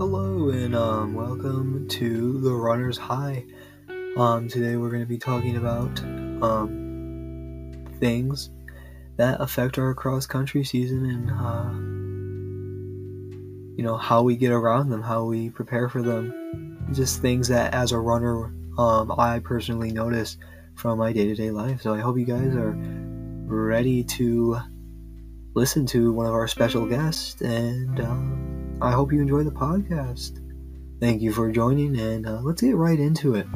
and um, welcome to the Runner's High. Um, today we're going to be talking about um, things that affect our cross country season and uh, you know how we get around them, how we prepare for them, just things that as a runner um, I personally notice from my day to day life. So I hope you guys are ready to listen to one of our special guests and. Um, I hope you enjoy the podcast. Thank you for joining, and uh, let's get right into it.